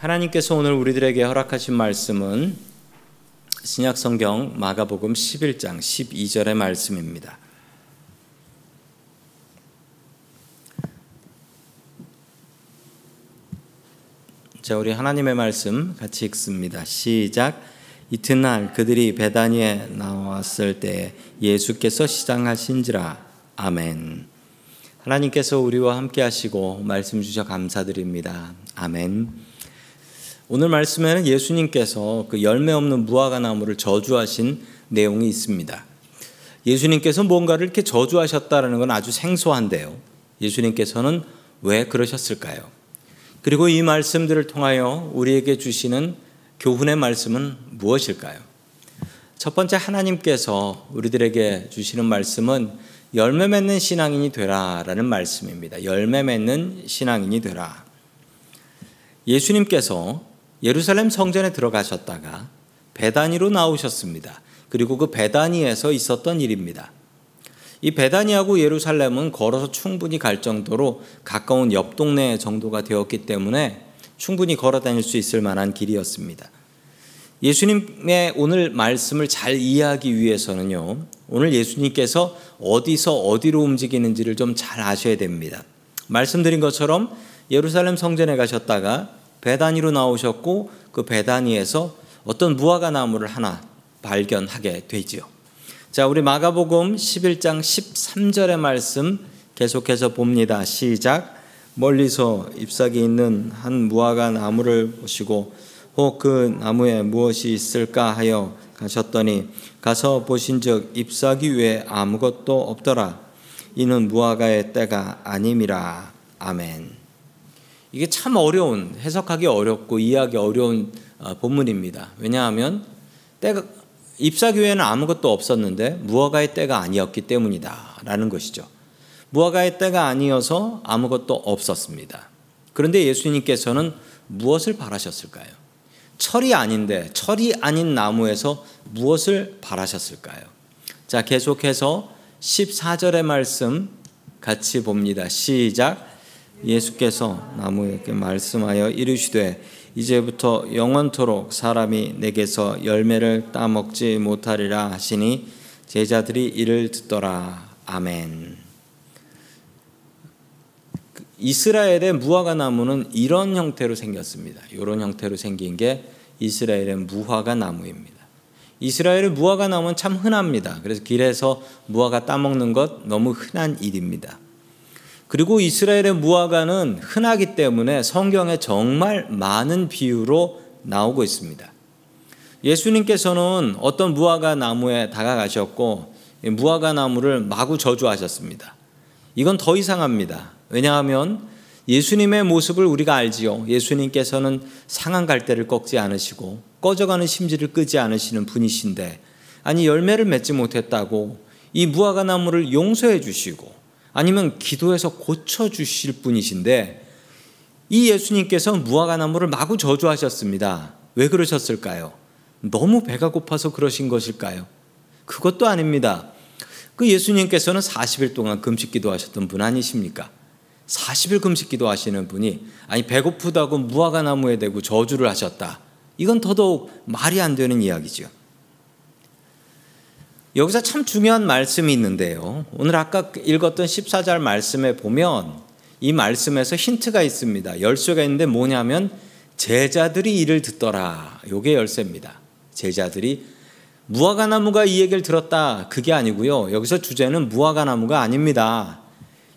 하나님께서 오늘 우리들에게 허락하신 말씀은 신약 성경 마가복음 11장 12절의 말씀입니다. 자, 우리 하나님의 말씀 같이 읽습니다. 시작. 이튿날 그들이 베다니에 나왔을 때 예수께서 시장하신지라. 아멘. 하나님께서 우리와 함께 하시고 말씀 주셔 감사드립니다. 아멘. 오늘 말씀에는 예수님께서 그 열매 없는 무화과 나무를 저주하신 내용이 있습니다. 예수님께서 뭔가를 이렇게 저주하셨다는 건 아주 생소한데요. 예수님께서는 왜 그러셨을까요? 그리고 이 말씀들을 통하여 우리에게 주시는 교훈의 말씀은 무엇일까요? 첫 번째 하나님께서 우리들에게 주시는 말씀은 열매 맺는 신앙인이 되라라는 말씀입니다. 열매 맺는 신앙인이 되라. 예수님께서 예루살렘 성전에 들어가셨다가 베다니로 나오셨습니다. 그리고 그 베다니에서 있었던 일입니다. 이 베다니하고 예루살렘은 걸어서 충분히 갈 정도로 가까운 옆 동네 정도가 되었기 때문에 충분히 걸어 다닐 수 있을 만한 길이었습니다. 예수님의 오늘 말씀을 잘 이해하기 위해서는요, 오늘 예수님께서 어디서 어디로 움직이는지를 좀 잘 아셔야 됩니다. 말씀드린 것처럼 예루살렘 성전에 가셨다가 베다니로 나오셨고 그 베다니에서 어떤 무화과 나무를 하나 발견하게 되지요. 자, 우리 마가복음 11장 13절의 말씀 계속해서 봅니다. 시작. 멀리서 잎사귀 있는 한 무화과 나무를 보시고 혹 그 나무에 무엇이 있을까 하여 가셨더니 가서 보신즉 잎사귀 외에 아무것도 없더라. 이는 무화과의 때가 아님이라. 아멘. 이게 참 어려운 해석하기 어렵고 이해하기 어려운 어, 본문입니다. 왜냐하면 때가 잎사귀에는 아무것도 없었는데 무화과의 때가 아니었기 때문이다라는 것이죠. 무화과의 때가 아니어서 아무것도 없었습니다. 그런데 예수님께서는 무엇을 바라셨을까요? 철이 아닌데 철이 아닌 나무에서 무엇을 바라셨을까요? 자, 계속해서 14절의 말씀 같이 봅니다. 시작. 예수께서 나무에게 말씀하여 이르시되 이제부터 영원토록 사람이 내게서 열매를 따먹지 못하리라 하시니 제자들이 이를 듣더라. 아멘. 이스라엘의 무화과 나무는 이런 형태로 생겼습니다. 이런 형태로 생긴 게 이스라엘의 무화과 나무입니다. 이스라엘의 무화과 나무는 참 흔합니다. 그래서 길에서 무화과 따먹는 것 너무 흔한 일입니다. 그리고 이스라엘의 무화과는 흔하기 때문에 성경에 정말 많은 비유로 나오고 있습니다. 예수님께서는 어떤 무화과 나무에 다가가셨고 무화과 나무를 마구 저주하셨습니다. 이건 더 이상합니다. 왜냐하면 예수님의 모습을 우리가 알지요. 예수님께서는 상한 갈대를 꺾지 않으시고 꺼져가는 심지를 끄지 않으시는 분이신데 아니 열매를 맺지 못했다고 이 무화과 나무를 용서해 주시고 아니면 기도해서 고쳐 주실 분이신데 이 예수님께서 무화과 나무를 마구 저주하셨습니다. 왜 그러셨을까요? 너무 배가 고파서 그러신 것일까요? 그것도 아닙니다. 그 예수님께서는 40일 동안 금식 기도하셨던 분 아니십니까? 40일 금식 기도하시는 분이 아니 배고프다고 무화과 나무에 대고 저주를 하셨다. 이건 더더욱 말이 안 되는 이야기죠. 여기서 참 중요한 말씀이 있는데요. 오늘 아까 읽었던 14절 말씀에 보면 이 말씀에서 힌트가 있습니다. 열쇠가 있는데 뭐냐면 제자들이 이를 듣더라. 요게 열쇠입니다. 제자들이 무화과 나무가 이 얘기를 들었다. 그게 아니고요. 여기서 주제는 무화과 나무가 아닙니다.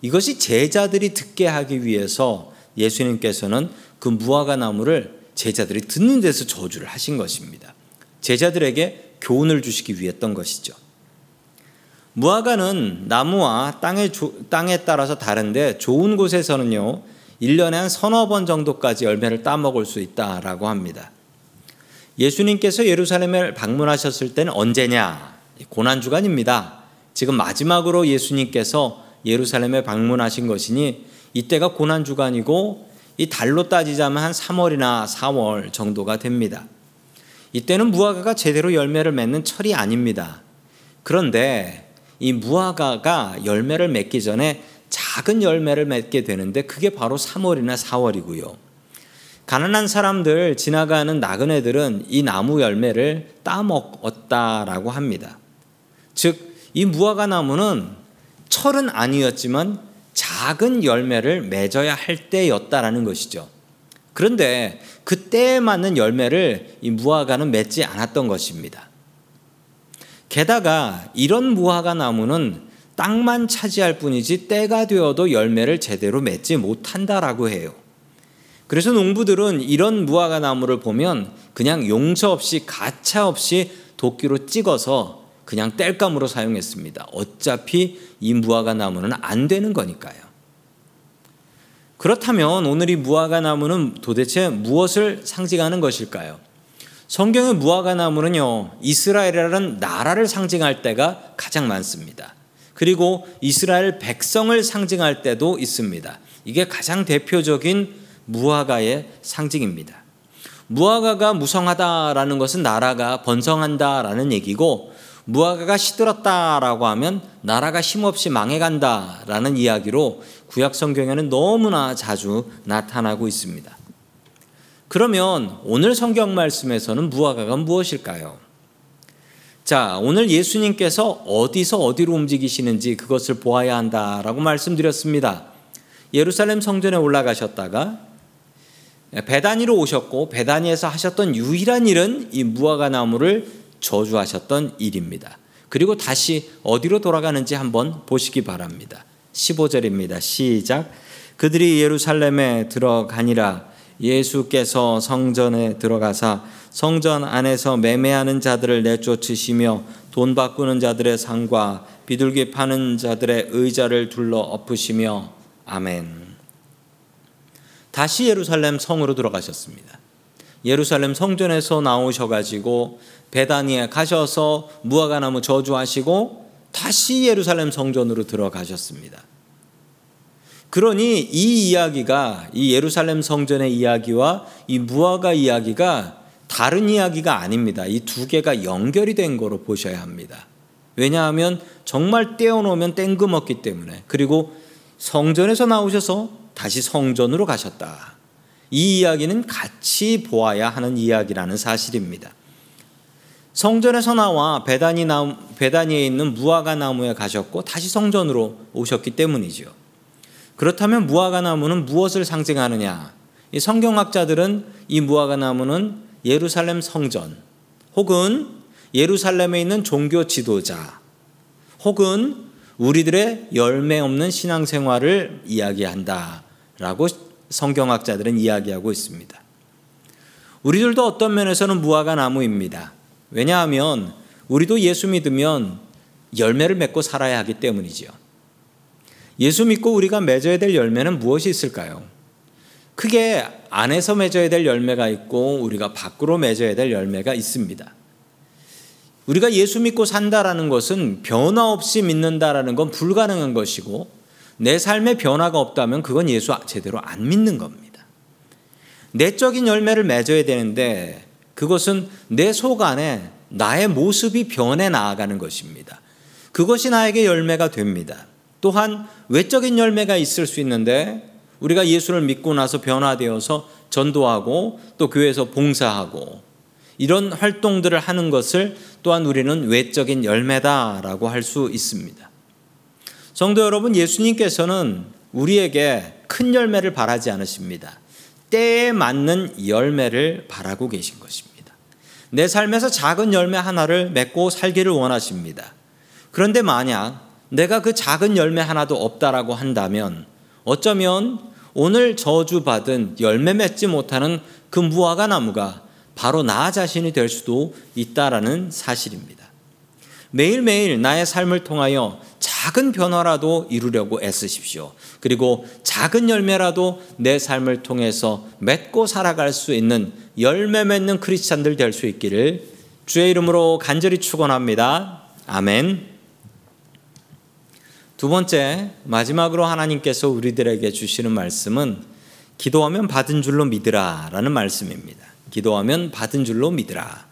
이것이 제자들이 듣게 하기 위해서 예수님께서는 그 무화과 나무를 제자들이 듣는 데서 저주를 하신 것입니다. 제자들에게 교훈을 주시기 위했던 것이죠. 무화과는 나무와 땅에, 땅에 따라서 다른데 좋은 곳에서는요, 1년에 한 서너 번 정도까지 열매를 따먹을 수 있다라고 합니다. 예수님께서 예루살렘을 방문하셨을 때는 언제냐? 고난주간입니다. 지금 마지막으로 예수님께서 예루살렘에 방문하신 것이니 이때가 고난주간이고 이 달로 따지자면 한 3월이나 4월 정도가 됩니다. 이때는 무화과가 제대로 열매를 맺는 철이 아닙니다. 그런데 이 무화과가 열매를 맺기 전에 작은 열매를 맺게 되는데 그게 바로 3월이나 4월이고요. 가난한 사람들 지나가는 나그네들은 이 나무 열매를 따먹었다라고 합니다. 즉, 이 무화과 나무는 철은 아니었지만 작은 열매를 맺어야 할 때였다라는 것이죠. 그런데 그 때에 맞는 열매를 이 무화과는 맺지 않았던 것입니다. 게다가 이런 무화과 나무는 땅만 차지할 뿐이지 때가 되어도 열매를 제대로 맺지 못한다라고 해요. 그래서 농부들은 이런 무화과 나무를 보면 그냥 용서 없이 가차 없이 도끼로 찍어서 그냥 땔감으로 사용했습니다. 어차피 이 무화과 나무는 안 되는 거니까요. 그렇다면 오늘 이 무화과 나무는 도대체 무엇을 상징하는 것일까요? 성경의 무화과 나무는요, 이스라엘이라는 나라를 상징할 때가 가장 많습니다. 그리고 이스라엘 백성을 상징할 때도 있습니다. 이게 가장 대표적인 무화과의 상징입니다. 무화과가 무성하다라는 것은 나라가 번성한다라는 얘기고 무화과가 시들었다라고 하면 나라가 힘없이 망해간다라는 이야기로 구약 성경에는 너무나 자주 나타나고 있습니다. 그러면 오늘 성경 말씀에서는 무화과가 무엇일까요? 자, 오늘 예수님께서 어디서 어디로 움직이시는지 그것을 보아야 한다라고 말씀드렸습니다. 예루살렘 성전에 올라가셨다가 베다니로 오셨고 베다니에서 하셨던 유일한 일은 이 무화과 나무를 저주하셨던 일입니다. 그리고 다시 어디로 돌아가는지 한번 보시기 바랍니다. 15절입니다. 시작. 그들이 예루살렘에 들어가니라 예수께서 성전에 들어가사 성전 안에서 매매하는 자들을 내쫓으시며 돈 바꾸는 자들의 상과 비둘기 파는 자들의 의자를 둘러 엎으시며 아멘. 다시 예루살렘 성으로 들어가셨습니다. 예루살렘 성전에서 나오셔가지고 베다니에 가셔서 무화과나무 저주하시고 다시 예루살렘 성전으로 들어가셨습니다. 그러니 이 이야기가 이 예루살렘 성전의 이야기와 이 무화과 이야기가 다른 이야기가 아닙니다. 이 두 개가 연결이 된 거로 보셔야 합니다. 왜냐하면 정말 떼어놓으면 땡금없기 때문에 그리고 성전에서 나오셔서 다시 성전으로 가셨다. 이 이야기는 같이 보아야 하는 이야기라는 사실입니다. 성전에서 나와 베다니 나무, 베다니에 있는 무화과 나무에 가셨고 다시 성전으로 오셨기 때문이죠. 그렇다면 무화과 나무는 무엇을 상징하느냐? 이 성경학자들은 이 무화과 나무는 예루살렘 성전 혹은 예루살렘에 있는 종교 지도자 혹은 우리들의 열매 없는 신앙생활을 이야기한다라고 성경학자들은 이야기하고 있습니다. 우리들도 어떤 면에서는 무화과 나무입니다. 왜냐하면 우리도 예수 믿으면 열매를 맺고 살아야 하기 때문이지요. 예수 믿고 우리가 맺어야 될 열매는 무엇이 있을까요? 크게 안에서 맺어야 될 열매가 있고 우리가 밖으로 맺어야 될 열매가 있습니다. 우리가 예수 믿고 산다라는 것은 변화 없이 믿는다라는 건 불가능한 것이고 내 삶에 변화가 없다면 그건 예수 제대로 안 믿는 겁니다. 내적인 열매를 맺어야 되는데 그것은 내 속 안에 나의 모습이 변해 나아가는 것입니다. 그것이 나에게 열매가 됩니다. 또한 외적인 열매가 있을 수 있는데 우리가 예수를 믿고 나서 변화되어서 전도하고 또 교회에서 봉사하고 이런 활동들을 하는 것을 또한 우리는 외적인 열매다라고 할 수 있습니다. 성도 여러분, 예수님께서는 우리에게 큰 열매를 바라지 않으십니다. 때에 맞는 열매를 바라고 계신 것입니다. 내 삶에서 작은 열매 하나를 맺고 살기를 원하십니다. 그런데 만약 내가 그 작은 열매 하나도 없다라고 한다면 어쩌면 오늘 저주받은 열매 맺지 못하는 그 무화과 나무가 바로 나 자신이 될 수도 있다라는 사실입니다. 매일매일 나의 삶을 통하여 작은 변화라도 이루려고 애쓰십시오. 그리고 작은 열매라도 내 삶을 통해서 맺고 살아갈 수 있는 열매 맺는 크리스찬들 될 수 있기를 주의 이름으로 간절히 축원합니다. 아멘. 두 번째 마지막으로 하나님께서 우리들에게 주시는 말씀은 기도하면 받은 줄로 믿으라 라는 말씀입니다. 기도하면 받은 줄로 믿으라.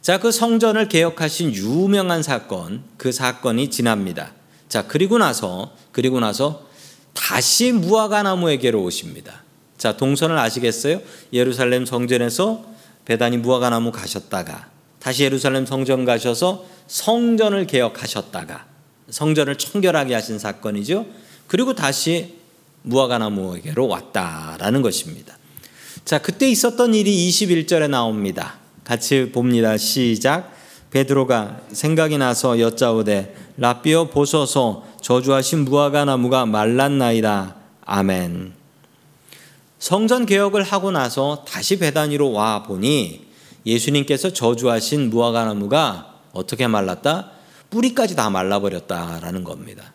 자, 그 성전을 개혁하신 유명한 사건, 그 사건이 지납니다. 자, 그리고 나서, 그리고 나서 다시 무화과 나무에게로 오십니다. 자, 동선을 아시겠어요? 예루살렘 성전에서 베다니 무화과 나무 가셨다가 다시 예루살렘 성전 가셔서 성전을 개혁하셨다가 성전을 청결하게 하신 사건이죠. 그리고 다시 무화과나무에게로 왔다라는 것입니다. 자, 그때 있었던 일이 21절에 나옵니다. 같이 봅니다. 시작. 베드로가 생각이 나서 여짜오되 라비어 보소서 저주하신 무화과나무가 말랐나이다. 아멘. 성전 개혁을 하고 나서 다시 베다니로 와 보니 예수님께서 저주하신 무화과나무가 어떻게 말랐다? 뿌리까지 다 말라버렸다라는 겁니다.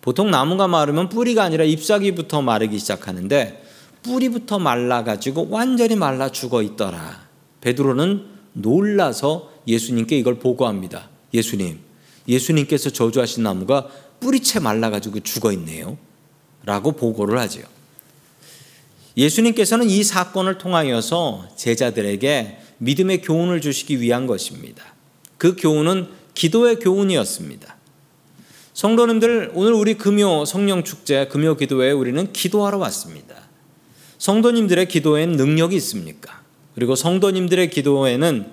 보통 나무가 마르면 뿌리가 아니라 잎사귀부터 마르기 시작하는데 뿌리부터 말라가지고 완전히 말라 죽어 있더라. 베드로는 놀라서 예수님께 이걸 보고합니다. 예수님, 예수님께서 저주하신 나무가 뿌리채 말라가지고 죽어 있네요. 라고 보고를 하지요. 예수님께서는 이 사건을 통하여서 제자들에게 믿음의 교훈을 주시기 위한 것입니다. 그 교훈은 기도의 교훈이었습니다. 성도님들, 오늘 우리 금요 성령 축제 금요 기도회에 우리는 기도하러 왔습니다. 성도님들의 기도에는 능력이 있습니까? 그리고 성도님들의 기도에는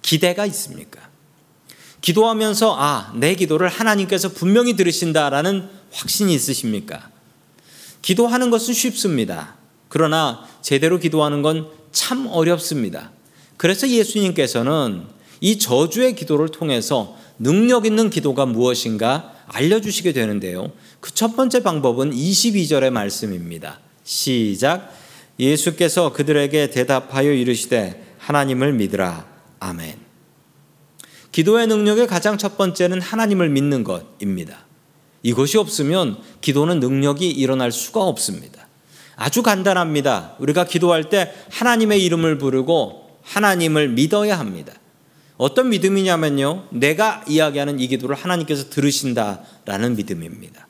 기대가 있습니까? 기도하면서 아, 내 기도를 하나님께서 분명히 들으신다라는 확신이 있으십니까? 기도하는 것은 쉽습니다. 그러나 제대로 기도하는 건 참 어렵습니다. 그래서 예수님께서는 이 저주의 기도를 통해서 능력 있는 기도가 무엇인가 알려주시게 되는데요. 그 첫 번째 방법은 22절의 말씀입니다. 시작. 예수께서 그들에게 대답하여 이르시되 하나님을 믿으라. 아멘. 기도의 능력의 가장 첫 번째는 하나님을 믿는 것입니다. 이것이 없으면 기도는 능력이 일어날 수가 없습니다. 아주 간단합니다. 우리가 기도할 때 하나님의 이름을 부르고 하나님을 믿어야 합니다. 어떤 믿음이냐면요. 내가 이야기하는 이 기도를 하나님께서 들으신다라는 믿음입니다.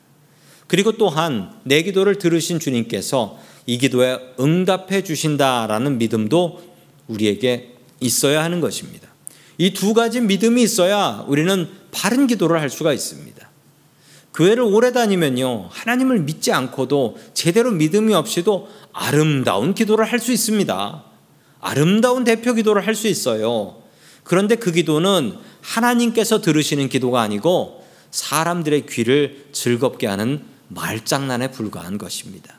그리고 또한 내 기도를 들으신 주님께서 이 기도에 응답해 주신다라는 믿음도 우리에게 있어야 하는 것입니다. 이 두 가지 믿음이 있어야 우리는 바른 기도를 할 수가 있습니다. 교회를 오래 다니면요. 하나님을 믿지 않고도 제대로 믿음이 없이도 아름다운 기도를 할 수 있습니다. 아름다운 대표 기도를 할 수 있어요. 그런데 그 기도는 하나님께서 들으시는 기도가 아니고 사람들의 귀를 즐겁게 하는 말장난에 불과한 것입니다.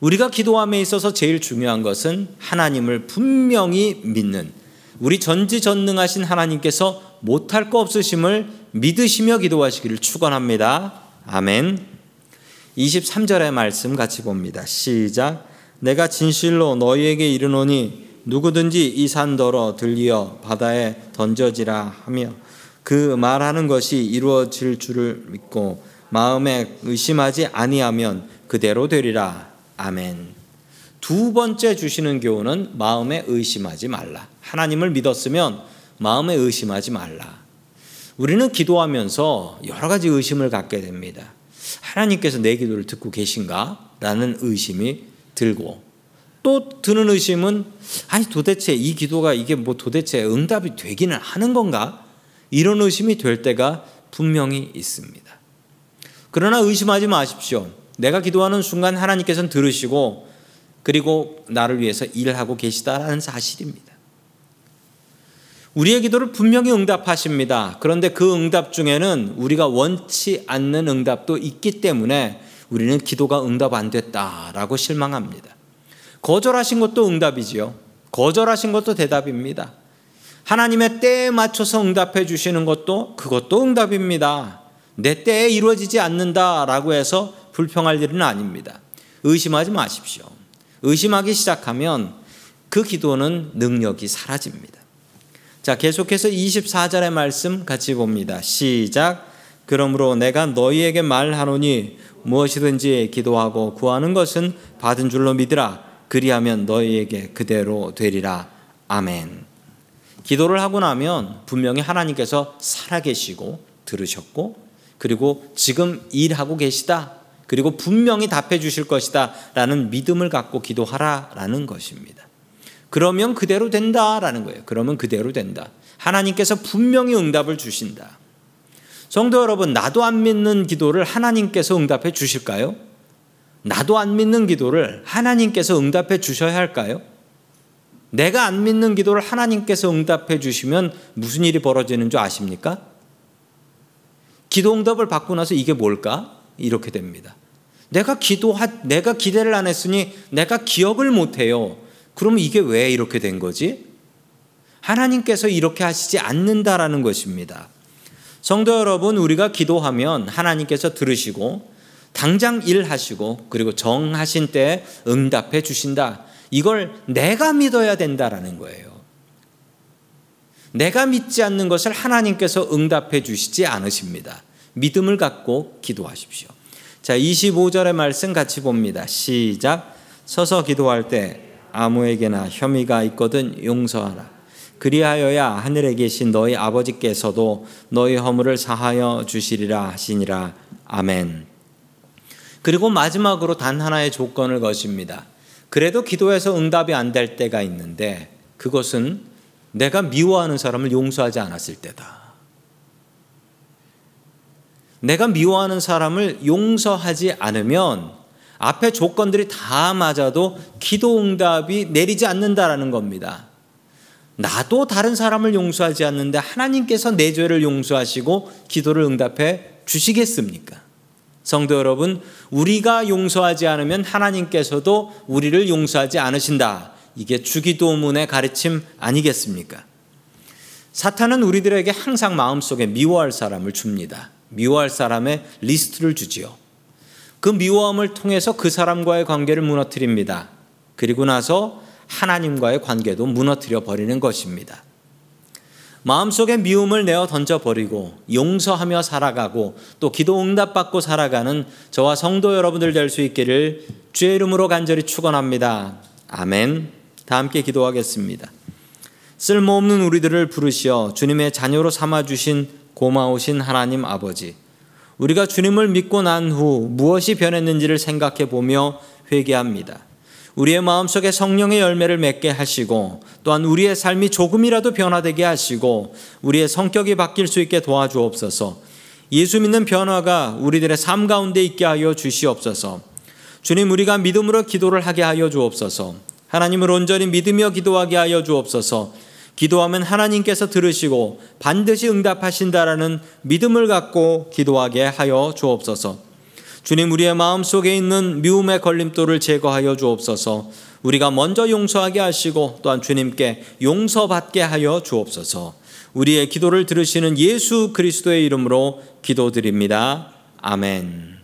우리가 기도함에 있어서 제일 중요한 것은 하나님을 분명히 믿는 우리 전지전능하신 하나님께서 못할 거 없으심을 믿으시며 기도하시기를 축원합니다. 아멘. 23절의 말씀 같이 봅니다. 시작. 내가 진실로 너희에게 이르노니 누구든지 이 산더러 들리어 바다에 던져지라 하며 그 말하는 것이 이루어질 줄을 믿고 마음에 의심하지 아니하면 그대로 되리라. 아멘. 두 번째 주시는 교훈은 마음에 의심하지 말라. 하나님을 믿었으면 마음에 의심하지 말라. 우리는 기도하면서 여러 가지 의심을 갖게 됩니다. 하나님께서 내 기도를 듣고 계신가? 라는 의심이 들고 또 드는 의심은 아니 도대체 이 기도가 이게 뭐 도대체 응답이 되기는 하는 건가? 이런 의심이 될 때가 분명히 있습니다. 그러나 의심하지 마십시오. 내가 기도하는 순간 하나님께서는 들으시고 그리고 나를 위해서 일하고 계시다라는 사실입니다. 우리의 기도를 분명히 응답하십니다. 그런데 그 응답 중에는 우리가 원치 않는 응답도 있기 때문에 우리는 기도가 응답 안 됐다라고 실망합니다. 거절하신 것도 응답이지요. 거절하신 것도 대답입니다. 하나님의 때에 맞춰서 응답해 주시는 것도 그것도 응답입니다. 내 때에 이루어지지 않는다라고 해서 불평할 일은 아닙니다. 의심하지 마십시오. 의심하기 시작하면 그 기도는 능력이 사라집니다. 자, 계속해서 24절의 말씀 같이 봅니다. 시작. 그러므로 내가 너희에게 말하노니 무엇이든지 기도하고 구하는 것은 받은 줄로 믿으라. 그리하면 너희에게 그대로 되리라. 아멘. 기도를 하고 나면 분명히 하나님께서 살아계시고 들으셨고 그리고 지금 일하고 계시다. 그리고 분명히 답해 주실 것이다. 라는 믿음을 갖고 기도하라 라는 것입니다. 그러면 그대로 된다 라는 거예요. 그러면 그대로 된다. 하나님께서 분명히 응답을 주신다. 성도 여러분, 나도 안 믿는 기도를 하나님께서 응답해 주실까요? 나도 안 믿는 기도를 하나님께서 응답해 주셔야 할까요? 내가 안 믿는 기도를 하나님께서 응답해 주시면 무슨 일이 벌어지는 줄 아십니까? 기도 응답을 받고 나서 이게 뭘까? 이렇게 됩니다. 내가 기도하, 내가 기대를 안 했으니 내가 기억을 못 해요. 그러면 이게 왜 이렇게 된 거지? 하나님께서 이렇게 하시지 않는다라는 것입니다. 성도 여러분, 우리가 기도하면 하나님께서 들으시고 당장 일하시고 그리고 정하신 때 응답해 주신다. 이걸 내가 믿어야 된다라는 거예요. 내가 믿지 않는 것을 하나님께서 응답해 주시지 않으십니다. 믿음을 갖고 기도하십시오. 자, 25절의 말씀 같이 봅니다. 시작. 서서 기도할 때 아무에게나 혐의가 있거든 용서하라. 그리하여야 하늘에 계신 너희 아버지께서도 너희 허물을 사하여 주시리라 하시니라. 아멘. 그리고 마지막으로 단 하나의 조건을 거십니다. 그래도 기도해서 응답이 안 될 때가 있는데 그것은 내가 미워하는 사람을 용서하지 않았을 때다. 내가 미워하는 사람을 용서하지 않으면 앞에 조건들이 다 맞아도 기도 응답이 내리지 않는다라는 겁니다. 나도 다른 사람을 용서하지 않는데 하나님께서 내 죄를 용서하시고 기도를 응답해 주시겠습니까? 성도 여러분, 우리가 용서하지 않으면 하나님께서도 우리를 용서하지 않으신다. 이게 주기도문의 가르침 아니겠습니까? 사탄은 우리들에게 항상 마음속에 미워할 사람을 줍니다. 미워할 사람의 리스트를 주지요. 그 미워함을 통해서 그 사람과의 관계를 무너뜨립니다. 그리고 나서 하나님과의 관계도 무너뜨려 버리는 것입니다. 마음속에 미움을 내어 던져버리고 용서하며 살아가고 또 기도 응답받고 살아가는 저와 성도 여러분들 될 수 있기를 주의 이름으로 간절히 축원합니다. 아멘. 다 함께 기도하겠습니다. 쓸모없는 우리들을 부르시어 주님의 자녀로 삼아 주신 고마우신 하나님 아버지. 우리가 주님을 믿고 난 후 무엇이 변했는지를 생각해 보며 회개합니다. 우리의 마음속에 성령의 열매를 맺게 하시고 또한 우리의 삶이 조금이라도 변화되게 하시고 우리의 성격이 바뀔 수 있게 도와주옵소서. 예수 믿는 변화가 우리들의 삶 가운데 있게 하여 주시옵소서. 주님 우리가 믿음으로 기도를 하게 하여 주옵소서. 하나님을 온전히 믿으며 기도하게 하여 주옵소서. 기도하면 하나님께서 들으시고 반드시 응답하신다라는 믿음을 갖고 기도하게 하여 주옵소서. 주님 우리의 마음 속에 있는 미움의 걸림돌을 제거하여 주옵소서. 우리가 먼저 용서하게 하시고 또한 주님께 용서받게 하여 주옵소서. 우리의 기도를 들으시는 예수 그리스도의 이름으로 기도드립니다. 아멘.